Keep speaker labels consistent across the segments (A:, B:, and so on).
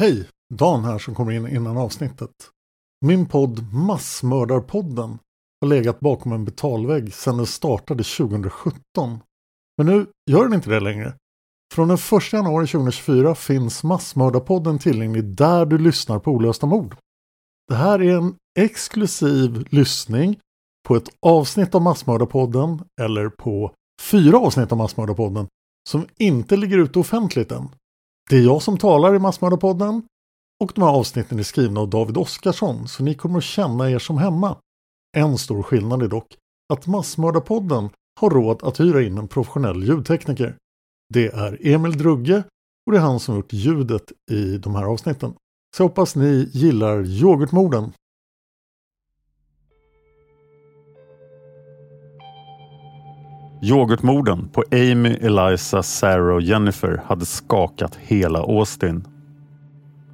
A: Hej! Dan här som kommer in innan avsnittet. Min podd Massmördarpodden har legat bakom en betalvägg sedan den startade 2017. Men nu gör den inte det längre. Från den 1 januari 2024 finns Massmördarpodden tillgänglig där du lyssnar på olösta mord. Det här är en exklusiv lyssning på ett avsnitt av Massmördarpodden eller på fyra avsnitt av Massmördarpodden som inte ligger ute offentligt än. Det är jag som talar i Massmördarpodden och de här avsnitten är skrivna av David Oskarsson så ni kommer att känna er som hemma. En stor skillnad är dock att Massmördarpodden har råd att hyra in en professionell ljudtekniker. Det är Emil Drugge och det är han som gjort ljudet i de här avsnitten. Så jag hoppas ni gillar yoghurtmorden.
B: Yoghurtmorden på Amy, Eliza, Sarah och Jennifer hade skakat hela Austin.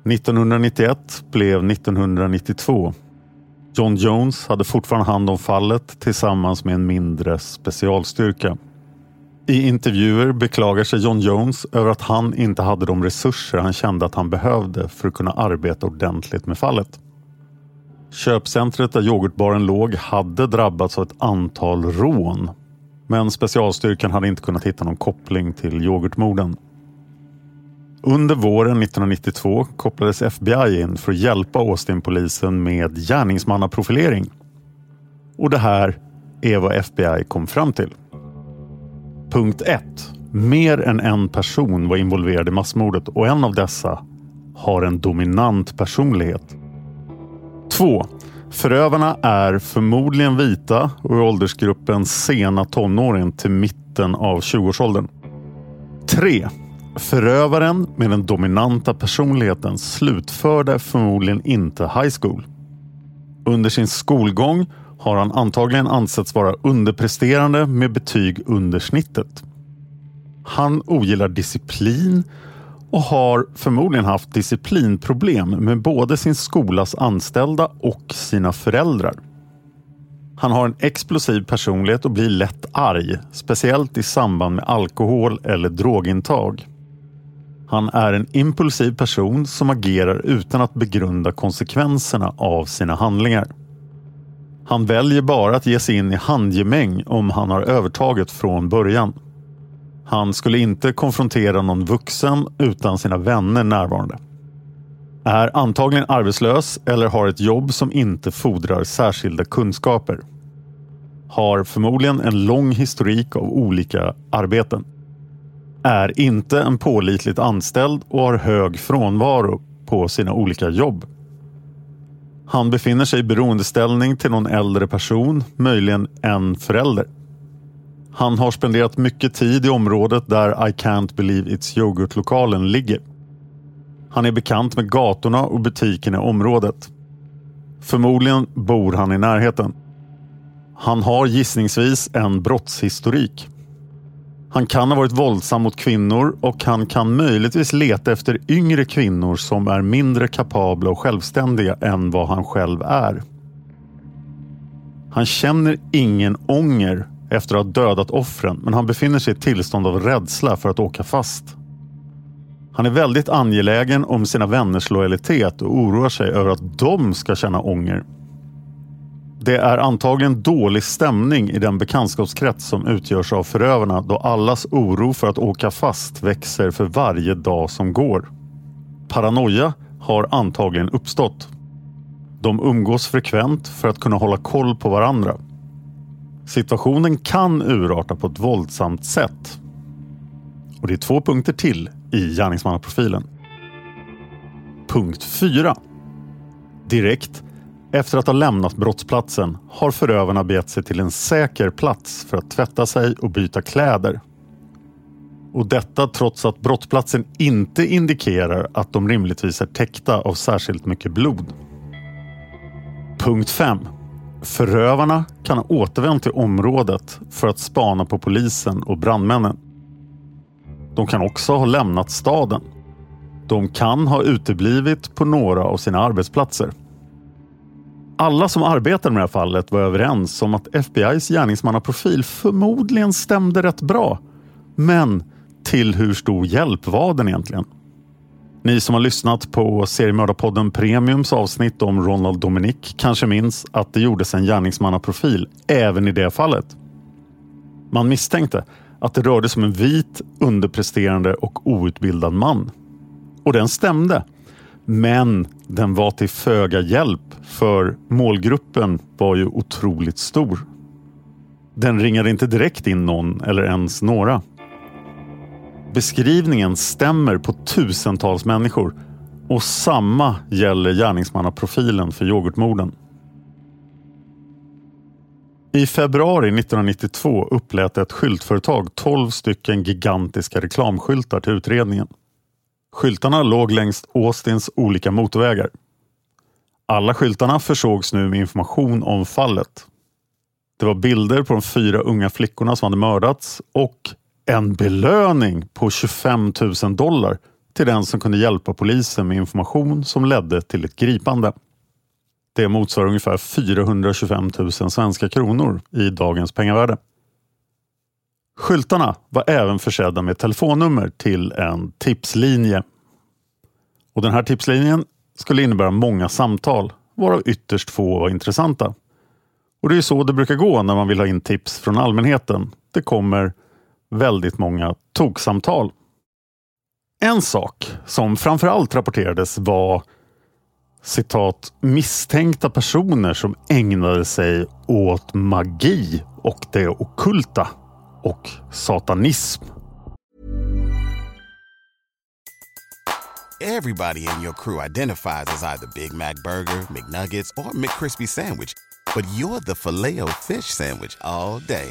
B: 1991 blev 1992. John Jones hade fortfarande hand om fallet tillsammans med en mindre specialstyrka. I intervjuer beklagar sig John Jones över att han inte hade de resurser han kände att han behövde för att kunna arbeta ordentligt med fallet. Köpcentret där yoghurtbaren låg hade drabbats av ett antal rån men specialstyrkan hade inte kunnat hitta någon koppling till yoghurtmorden. Under våren 1992 kopplades FBI in för att hjälpa Austin-polisen med gärningsmannaprofilering. Och det här är vad FBI kom fram till. Punkt 1. Mer än en person var involverad i massmordet och en av dessa har en dominant personlighet. 2. Förövarna är förmodligen vita och i åldersgruppen sena tonåren till mitten av 20-årsåldern. 3. Förövaren med den dominanta personligheten slutförde förmodligen inte high school. Under sin skolgång har han antagligen ansetts vara underpresterande med betyg under snittet. Han ogillar disciplin och har förmodligen haft disciplinproblem med både sin skolas anställda och sina föräldrar. Han har en explosiv personlighet och blir lätt arg, speciellt i samband med alkohol eller drogintag. Han är en impulsiv person som agerar utan att begrunda konsekvenserna av sina handlingar. Han väljer bara att ge sig in i handgemäng om han har övertaget från början. Han skulle inte konfrontera någon vuxen utan sina vänner närvarande. Är antagligen arbetslös eller har ett jobb som inte fordrar särskilda kunskaper. Har förmodligen en lång historik av olika arbeten. Är inte en pålitligt anställd och har hög frånvaro på sina olika jobb. Han befinner sig i beroendeställning till någon äldre person, möjligen en förälder. Han har spenderat mycket tid i området där I can't believe it's yoghurt-lokalen ligger. Han är bekant med gatorna och butikerna i området. Förmodligen bor han i närheten. Han har gissningsvis en brottshistorik. Han kan ha varit våldsam mot kvinnor och han kan möjligtvis leta efter yngre kvinnor som är mindre kapabla och självständiga än vad han själv är. Han känner ingen ånger efter att ha dödat offren men han befinner sig i ett tillstånd av rädsla för att åka fast. Han är väldigt angelägen om sina vänners lojalitet och oroar sig över att de ska känna ånger. Det är antagligen dålig stämning i den bekantskapskrets som utgörs av förövarna då allas oro för att åka fast växer för varje dag som går. Paranoia har antagligen uppstått. De umgås frekvent för att kunna hålla koll på varandra. Situationen kan urarta på ett våldsamt sätt. Och det är två punkter till i gärningsmannaprofilen. Punkt 4. Direkt efter att ha lämnat brottsplatsen har förövarna begett sig till en säker plats för att tvätta sig och byta kläder. Och detta trots att brottsplatsen inte indikerar att de rimligtvis är täckta av särskilt mycket blod. Punkt 5. Förövarna kan ha återvänt till området för att spana på polisen och brandmännen. De kan också ha lämnat staden. De kan ha uteblivit på några av sina arbetsplatser. Alla som arbetade med det här fallet var överens om att FBIs gärningsmannaprofil förmodligen stämde rätt bra. Men till hur stor hjälp var den egentligen? Ni som har lyssnat på Seriemördarpodden Premiums avsnitt om Ronald Dominic kanske minns att det gjordes en gärningsmannaprofil även i det fallet. Man misstänkte att det rörde sig om en vit, underpresterande och outbildad man. Och den stämde. Men den var till föga hjälp för målgruppen var ju otroligt stor. Den ringade inte direkt in någon eller ens några. Beskrivningen stämmer på tusentals människor och samma gäller gärningsmannaprofilen för yoghurtmorden. I februari 1992 upplät ett skyltföretag 12 stycken gigantiska reklamskyltar till utredningen. Skyltarna låg längs Austins olika motorvägar. Alla skyltarna försågs nu med information om fallet. Det var bilder på de fyra unga flickorna som hade mördats och en belöning på 25 000 dollar till den som kunde hjälpa polisen med information som ledde till ett gripande. Det motsvarar ungefär 425 000 svenska kronor i dagens pengavärde. Skyltarna var även försedda med telefonnummer till en tipslinje. Och Den här tipslinjen skulle innebära många samtal, varav ytterst få var intressanta. Och Det är så det brukar gå när man vill ha in tips från allmänheten. Det kommer väldigt många toksamtal. En sak som framförallt rapporterades var citat misstänkta personer som ägnade sig åt magi och det okulta och satanism.
C: Everybody in your crew identifies as either Big Mac Burger, McNuggets or McCrispy Sandwich. But you're the filet fish Sandwich all day.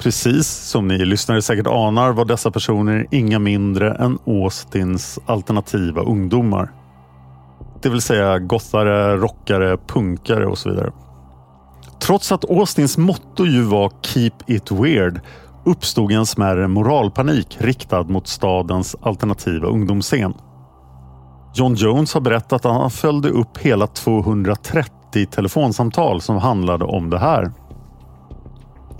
B: Precis som ni lyssnare säkert anar var dessa personer inga mindre än Austins alternativa ungdomar. Det vill säga gothare, rockare, punkare och så vidare. Trots att Austins motto ju var “Keep it weird” uppstod en smärre moralpanik riktad mot stadens alternativa ungdomsscen. John Jones har berättat att han följde upp hela 230 telefonsamtal som handlade om det här.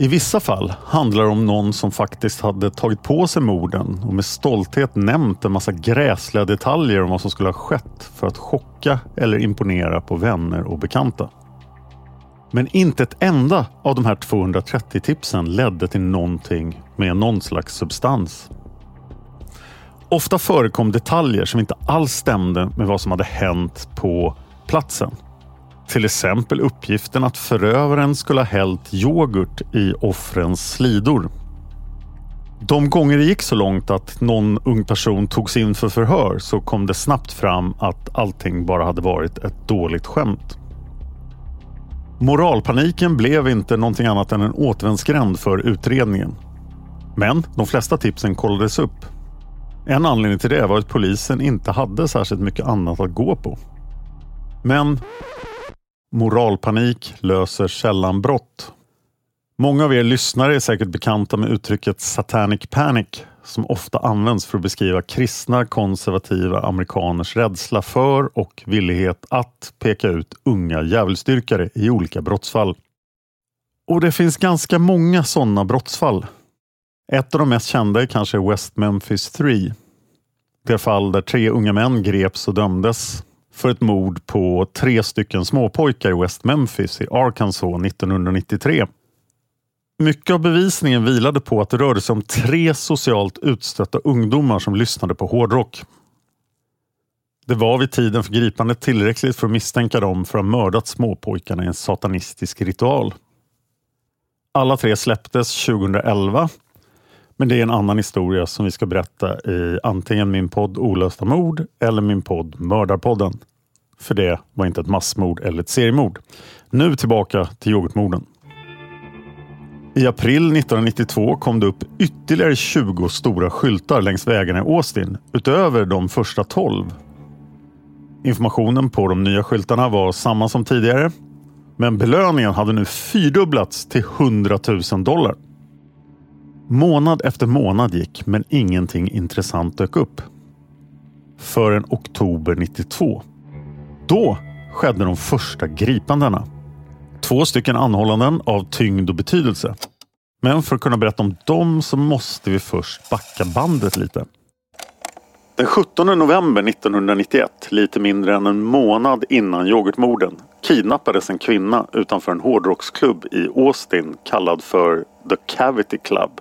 B: I vissa fall handlar det om någon som faktiskt hade tagit på sig morden och med stolthet nämnt en massa gräsliga detaljer om vad som skulle ha skett för att chocka eller imponera på vänner och bekanta. Men inte ett enda av de här 230 tipsen ledde till någonting med någon slags substans. Ofta förekom detaljer som inte alls stämde med vad som hade hänt på platsen. Till exempel uppgiften att förövaren skulle ha hällt yoghurt i offrens slidor. De gånger det gick så långt att någon ung person togs in för förhör så kom det snabbt fram att allting bara hade varit ett dåligt skämt. Moralpaniken blev inte någonting annat än en återvändsgränd för utredningen. Men de flesta tipsen kollades upp. En anledning till det var att polisen inte hade särskilt mycket annat att gå på. Men moralpanik löser sällan brott. Många av er lyssnare är säkert bekanta med uttrycket satanic panic som ofta används för att beskriva kristna konservativa amerikaners rädsla för och villighet att peka ut unga djävulsdyrkare i olika brottsfall. Och det finns ganska många sådana brottsfall. Ett av de mest kända är kanske West Memphis 3. Det fall där tre unga män greps och dömdes för ett mord på tre stycken småpojkar i West Memphis i Arkansas 1993. Mycket av bevisningen vilade på att det rörde sig om tre socialt utstötta ungdomar som lyssnade på hårdrock. Det var vid tiden för gripandet tillräckligt för att misstänka dem för att ha mördat småpojkarna i en satanistisk ritual. Alla tre släpptes 2011 men det är en annan historia som vi ska berätta i antingen min podd Olösta mord eller min podd Mördarpodden. För det var inte ett massmord eller ett seriemord. Nu tillbaka till yoghurtmorden. I april 1992 kom det upp ytterligare 20 stora skyltar längs vägarna i Austin utöver de första 12. Informationen på de nya skyltarna var samma som tidigare. Men belöningen hade nu fyrdubblats till 100 000 dollar. Månad efter månad gick men ingenting intressant dök upp. Förrän oktober 92. Då skedde de första gripandena. Två stycken anhållanden av tyngd och betydelse. Men för att kunna berätta om dem så måste vi först backa bandet lite. Den 17 november 1991, lite mindre än en månad innan yoghurtmorden, kidnappades en kvinna utanför en hårdrocksklubb i Austin kallad för The Cavity Club.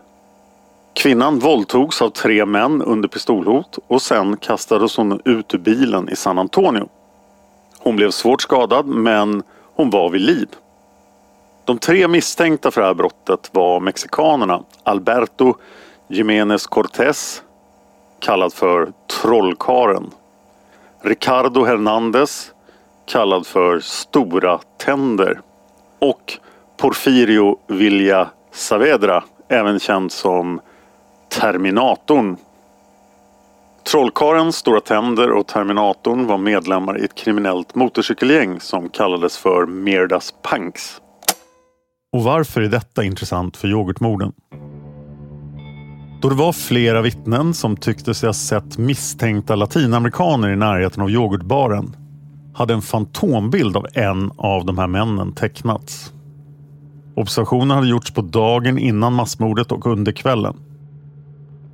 B: Kvinnan våldtogs av tre män under pistolhot och sen kastades hon ut ur bilen i San Antonio. Hon blev svårt skadad men hon var vid liv. De tre misstänkta för det här brottet var mexikanerna Alberto Jiménez Cortés, kallad för Trollkaren. Ricardo Hernández kallad för Stora Tänder. Och Porfirio Villa Saavedra, även känd som Terminatorn. Trollkaren, Stora Tänder och Terminatorn var medlemmar i ett kriminellt motorcykelgäng som kallades för Merdas Punks. Och varför är detta intressant för yoghurtmorden? Då det var flera vittnen som tyckte sig ha sett misstänkta latinamerikaner i närheten av yoghurtbaren hade en fantombild av en av de här männen tecknats. Observationen hade gjorts på dagen innan massmordet och under kvällen.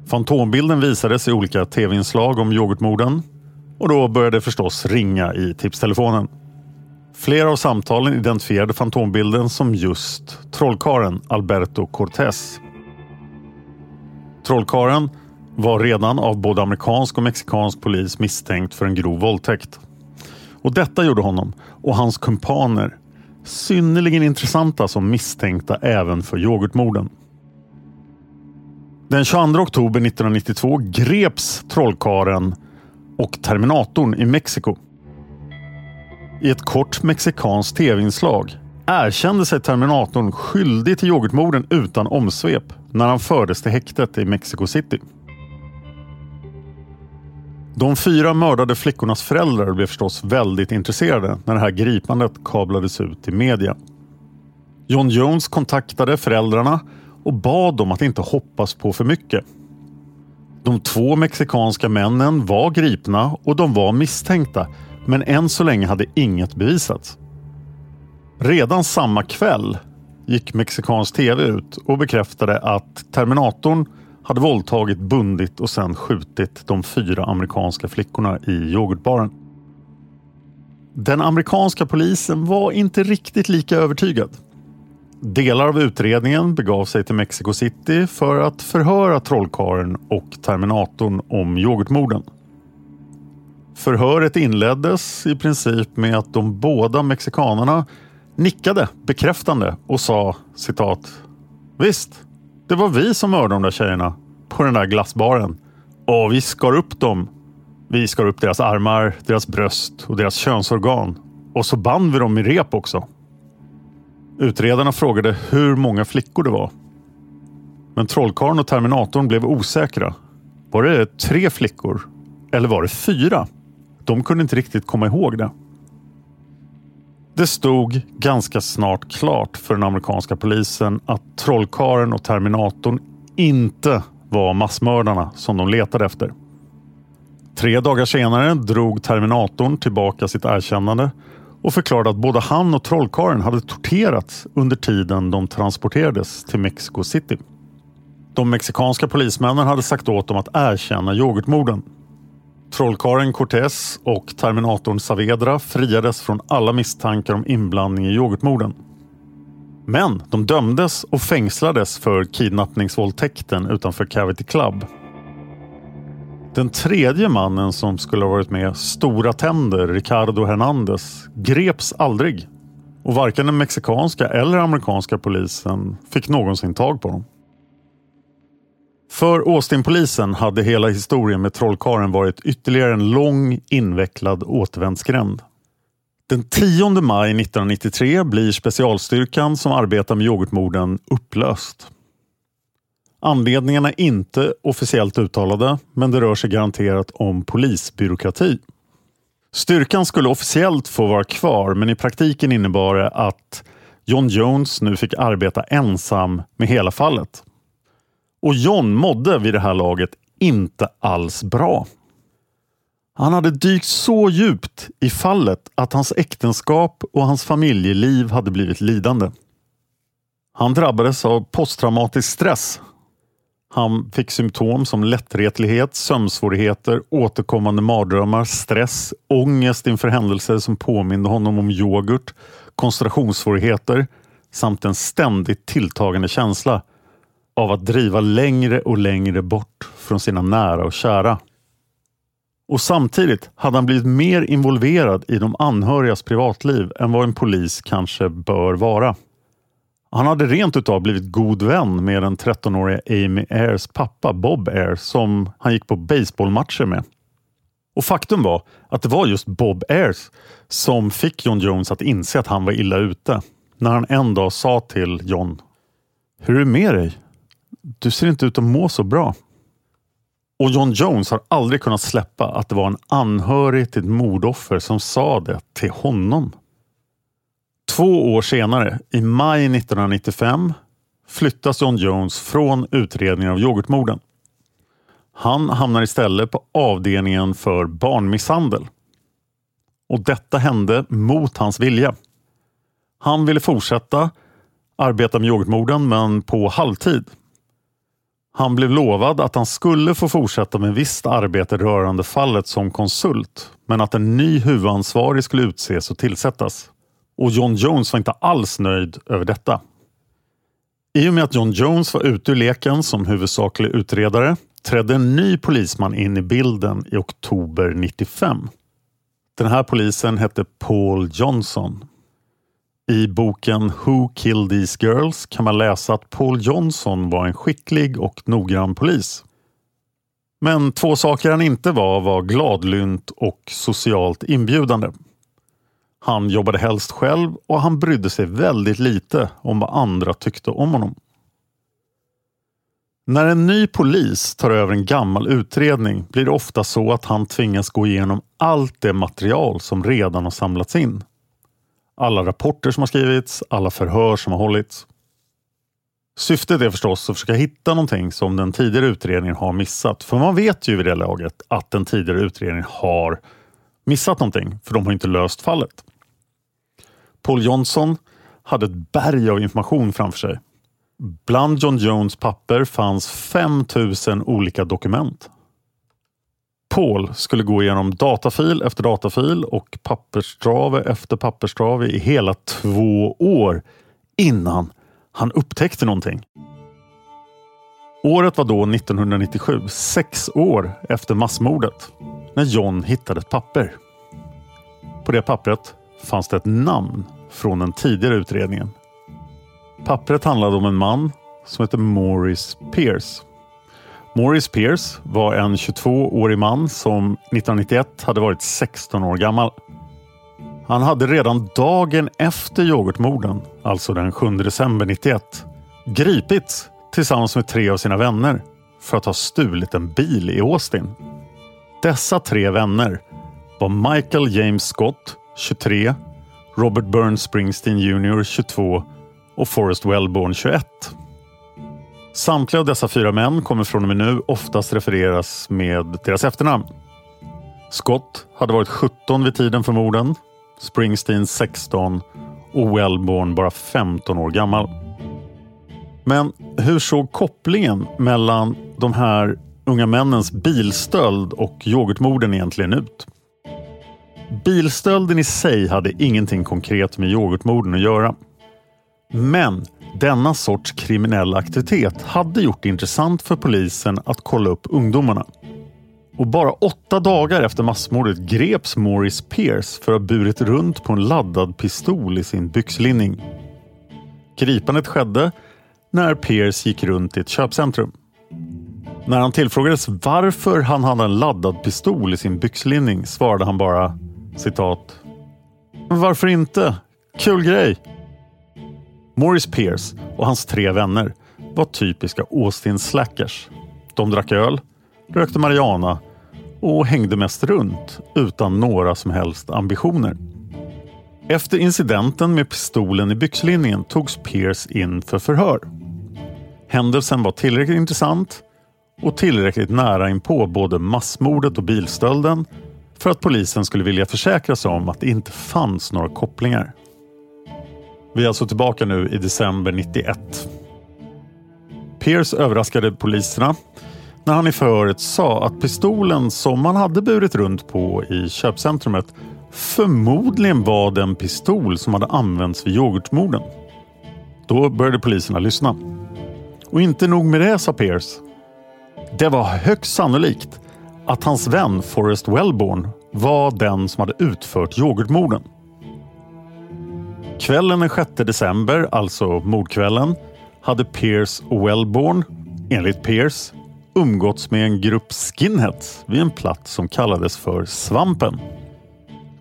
B: Fantombilden visades i olika tv-inslag om yoghurtmorden och då började det förstås ringa i tipstelefonen. Flera av samtalen identifierade fantombilden som just trollkaren Alberto Cortés. Trollkaren var redan av både amerikansk och mexikansk polis misstänkt för en grov våldtäkt. Och detta gjorde honom och hans kumpaner synnerligen intressanta som misstänkta även för yoghurtmorden. Den 22 oktober 1992 greps trollkaren och Terminatorn i Mexiko. I ett kort mexikanskt tv-inslag erkände sig Terminatorn skyldig till yoghurtmorden utan omsvep när han fördes till häktet i Mexico City. De fyra mördade flickornas föräldrar blev förstås väldigt intresserade när det här gripandet kablades ut i media. John Jones kontaktade föräldrarna och bad dem att inte hoppas på för mycket. De två mexikanska männen var gripna och de var misstänkta men än så länge hade inget bevisats. Redan samma kväll gick mexikansk tv ut och bekräftade att Terminatorn hade våldtagit, bundit och sen skjutit de fyra amerikanska flickorna i yoghurtbaren. Den amerikanska polisen var inte riktigt lika övertygad. Delar av utredningen begav sig till Mexico City för att förhöra trollkaren och Terminatorn om yoghurtmorden. Förhöret inleddes i princip med att de båda mexikanerna nickade bekräftande och sa citat Visst, det var vi som mördade de där tjejerna på den där glassbaren. Och vi skar upp dem. Vi skar upp deras armar, deras bröst och deras könsorgan. Och så band vi dem i rep också. Utredarna frågade hur många flickor det var. Men trollkarlen och Terminatorn blev osäkra. Var det tre flickor? Eller var det fyra? De kunde inte riktigt komma ihåg det. Det stod ganska snart klart för den amerikanska polisen att trollkaren och Terminatorn inte var massmördarna som de letade efter. Tre dagar senare drog Terminatorn tillbaka sitt erkännande och förklarade att både han och trollkaren hade torterats under tiden de transporterades till Mexico City. De mexikanska polismännen hade sagt åt dem att erkänna yoghurtmorden Trollkaren Cortés och Terminatorn Saavedra friades från alla misstankar om inblandning i yoghurtmorden. Men de dömdes och fängslades för kidnappningsvåldtäkten utanför Cavity Club. Den tredje mannen som skulle ha varit med, Stora Tänder, Ricardo Hernandez, greps aldrig och varken den mexikanska eller amerikanska polisen fick någonsin tag på honom. För Austin-polisen hade hela historien med trollkaren varit ytterligare en lång invecklad återvändsgränd. Den 10 maj 1993 blir specialstyrkan som arbetar med yoghurtmorden upplöst. Anledningarna är inte officiellt uttalade men det rör sig garanterat om polisbyråkrati. Styrkan skulle officiellt få vara kvar men i praktiken innebar det att John Jones nu fick arbeta ensam med hela fallet. Och John mådde vid det här laget inte alls bra. Han hade dykt så djupt i fallet att hans äktenskap och hans familjeliv hade blivit lidande. Han drabbades av posttraumatisk stress. Han fick symptom som lättretlighet, sömnsvårigheter, återkommande mardrömmar, stress, ångest inför händelser som påminde honom om yoghurt, koncentrationssvårigheter samt en ständigt tilltagande känsla av att driva längre och längre bort från sina nära och kära. Och samtidigt hade han blivit mer involverad i de anhörigas privatliv än vad en polis kanske bör vara. Han hade rent utav blivit god vän med den 13-åriga Amy Ayers pappa Bob Ayer som han gick på baseballmatcher med. Och faktum var att det var just Bob Ayers som fick John Jones att inse att han var illa ute. När han en dag sa till John Hur är det med dig? Du ser inte ut att må så bra. Och John Jones har aldrig kunnat släppa att det var en anhörig till ett mordoffer som sa det till honom. Två år senare, i maj 1995, flyttas John Jones från utredningen av yoghurtmorden. Han hamnar istället på avdelningen för barnmisshandel. Och detta hände mot hans vilja. Han ville fortsätta arbeta med yoghurtmorden men på halvtid. Han blev lovad att han skulle få fortsätta med visst arbete rörande fallet som konsult men att en ny huvudansvarig skulle utses och tillsättas. Och John Jones var inte alls nöjd över detta. I och med att John Jones var ute ur leken som huvudsaklig utredare trädde en ny polisman in i bilden i oktober 95. Den här polisen hette Paul Johnson. I boken Who Killed These Girls kan man läsa att Paul Johnson var en skicklig och noggrann polis. Men två saker han inte var var gladlynt och socialt inbjudande. Han jobbade helst själv och han brydde sig väldigt lite om vad andra tyckte om honom. När en ny polis tar över en gammal utredning blir det ofta så att han tvingas gå igenom allt det material som redan har samlats in. Alla rapporter som har skrivits, alla förhör som har hållits. Syftet är förstås att försöka hitta någonting som den tidigare utredningen har missat. För man vet ju vid det laget att den tidigare utredningen har missat någonting, för de har inte löst fallet. Paul Johnson hade ett berg av information framför sig. Bland John Jones papper fanns 5000 olika dokument. Paul skulle gå igenom datafil efter datafil och pappersdrave efter pappersdrave i hela två år innan han upptäckte någonting. Året var då 1997, sex år efter massmordet, när John hittade ett papper. På det pappret fanns det ett namn från den tidigare utredningen. Pappret handlade om en man som hette Morris Pierce. Morris Pierce var en 22-årig man som 1991 hade varit 16 år gammal. Han hade redan dagen efter yoghurtmorden, alltså den 7 december 91, gripits tillsammans med tre av sina vänner för att ha stulit en bil i Austin. Dessa tre vänner var Michael James Scott, 23, Robert Burns Springsteen Jr, 22 och Forrest Wellborn, 21. Samtliga av dessa fyra män kommer från och med nu oftast refereras med deras efternamn. Scott hade varit 17 vid tiden för morden, Springsteen 16 och Wellborn bara 15 år gammal. Men hur såg kopplingen mellan de här unga männens bilstöld och yoghurtmorden egentligen ut? Bilstölden i sig hade ingenting konkret med yoghurtmorden att göra. Men denna sorts kriminell aktivitet hade gjort det intressant för polisen att kolla upp ungdomarna. Och bara åtta dagar efter massmordet greps Morris Pierce för att ha burit runt på en laddad pistol i sin byxlinning. Gripandet skedde när Pierce gick runt i ett köpcentrum. När han tillfrågades varför han hade en laddad pistol i sin byxlinning svarade han bara citat. Varför inte? Kul grej! Morris Pierce och hans tre vänner var typiska Austin slackers. De drack öl, rökte marijuana och hängde mest runt utan några som helst ambitioner. Efter incidenten med pistolen i byxlinningen togs Pierce in för förhör. Händelsen var tillräckligt intressant och tillräckligt nära inpå både massmordet och bilstölden för att polisen skulle vilja försäkra sig om att det inte fanns några kopplingar. Vi är alltså tillbaka nu i december 91. Pierce överraskade poliserna när han i förhöret sa att pistolen som han hade burit runt på i köpcentrumet förmodligen var den pistol som hade använts vid yoghurtmorden. Då började poliserna lyssna. Och inte nog med det, sa Pierce. Det var högst sannolikt att hans vän Forrest Wellborn var den som hade utfört yoghurtmorden. Kvällen den 6 december, alltså mordkvällen, hade Pierce och Wellborn, enligt Pierce, umgåtts med en grupp skinheads vid en plats som kallades för Svampen.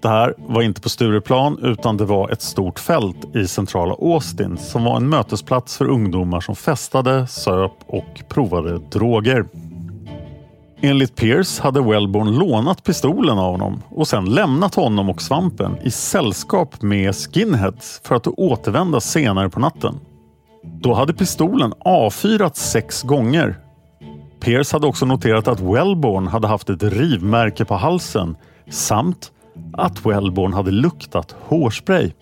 B: Det här var inte på Stureplan utan det var ett stort fält i centrala Austin som var en mötesplats för ungdomar som festade, söp och provade droger. Enligt Pierce hade Wellborn lånat pistolen av honom och sen lämnat honom och svampen i sällskap med skinheads för att återvända senare på natten. Då hade pistolen avfyrats sex gånger. Pierce hade också noterat att Wellborn hade haft ett rivmärke på halsen samt att Wellborn hade luktat hårspray.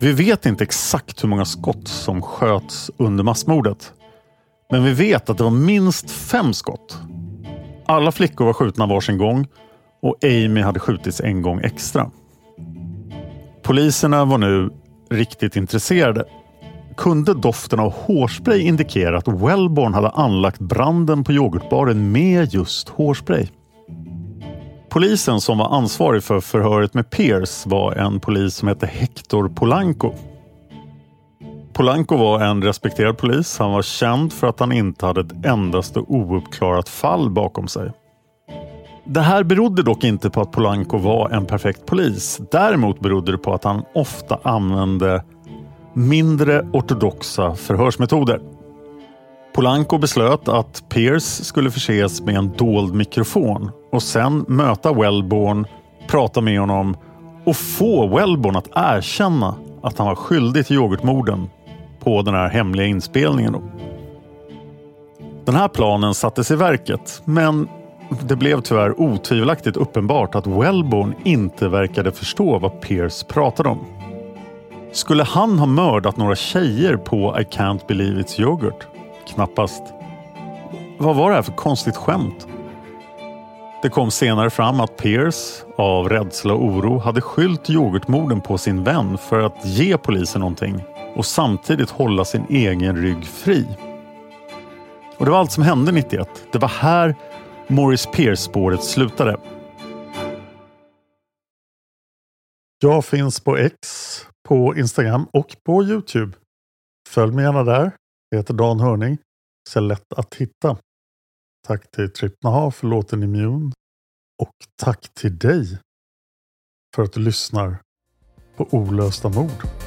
B: Vi vet inte exakt hur många skott som sköts under massmordet. Men vi vet att det var minst fem skott. Alla flickor var skjutna varsin gång och Amy hade skjutits en gång extra. Poliserna var nu riktigt intresserade. Kunde doften av hårspray indikera att Wellborn hade anlagt branden på yoghurtbaren med just hårspray? Polisen som var ansvarig för förhöret med Pierce var en polis som hette Hector Polanco. Polanco var en respekterad polis. Han var känd för att han inte hade ett endaste ouppklarat fall bakom sig. Det här berodde dock inte på att Polanco var en perfekt polis. Däremot berodde det på att han ofta använde mindre ortodoxa förhörsmetoder. Polanco beslöt att Pierce skulle förses med en dold mikrofon och sen möta Wellborn, prata med honom och få Wellborn att erkänna att han var skyldig till yoghurtmorden på den här hemliga inspelningen. Den här planen sattes i verket men det blev tyvärr otvivelaktigt uppenbart att Wellborn inte verkade förstå vad Pierce pratade om. Skulle han ha mördat några tjejer på I can't believe it's yoghurt? Knappast. Vad var det här för konstigt skämt? Det kom senare fram att Pierce av rädsla och oro hade skylt yoghurtmorden på sin vän för att ge polisen någonting och samtidigt hålla sin egen rygg fri. Och Det var allt som hände 91. Det var här Morris Pierce-spåret slutade.
A: Jag finns på X, på Instagram och på Youtube. Följ mig gärna där. Jag heter Dan Hörning. Så lätt att hitta. Tack till Trippnaha för låten Immune. Och tack till dig för att du lyssnar på Olösta mord.